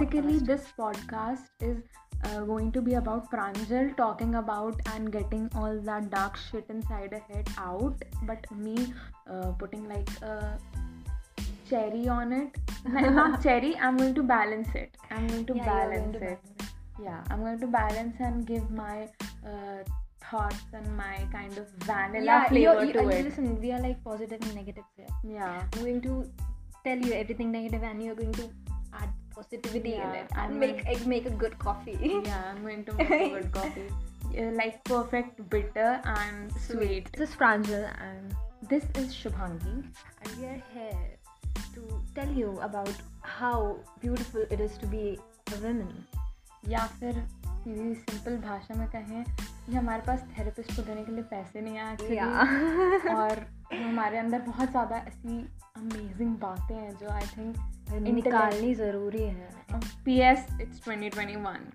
basically this podcast is uh, going to be about Pranjal talking about and getting all that dark shit inside her head out, but me uh, putting like a cherry on it not cherry. I'm going to balance it. I'm going to Yeah, balance going to it. balance Yeah, I'm going to balance and give my uh, thoughts and my kind of vanilla yeah, flavor to you- it. Listen, we are like positive and negative here. Yeah. I'm going to tell you everything negative, and you're going to add positivity Yeah, in it and I'm make it make a good coffee. Yeah, I'm going to make a good coffee. Uh, like perfect bitter and sweet. sweet. This is Pranjal, and This is Shubhangi. and we are here to tell you about how beautiful it is to be a woman. या फिर सीधी simple भाषा में कहें कि हमारे पास therapist को देने के लिए पैसे नहीं हैं एक्चुअली Yeah. और हमारे अंदर बहुत ज़्यादा ऐसी अमेजिंग बातें हैं जो आई थिंक निकालनी ज़रूरी है। P S it's twenty twenty one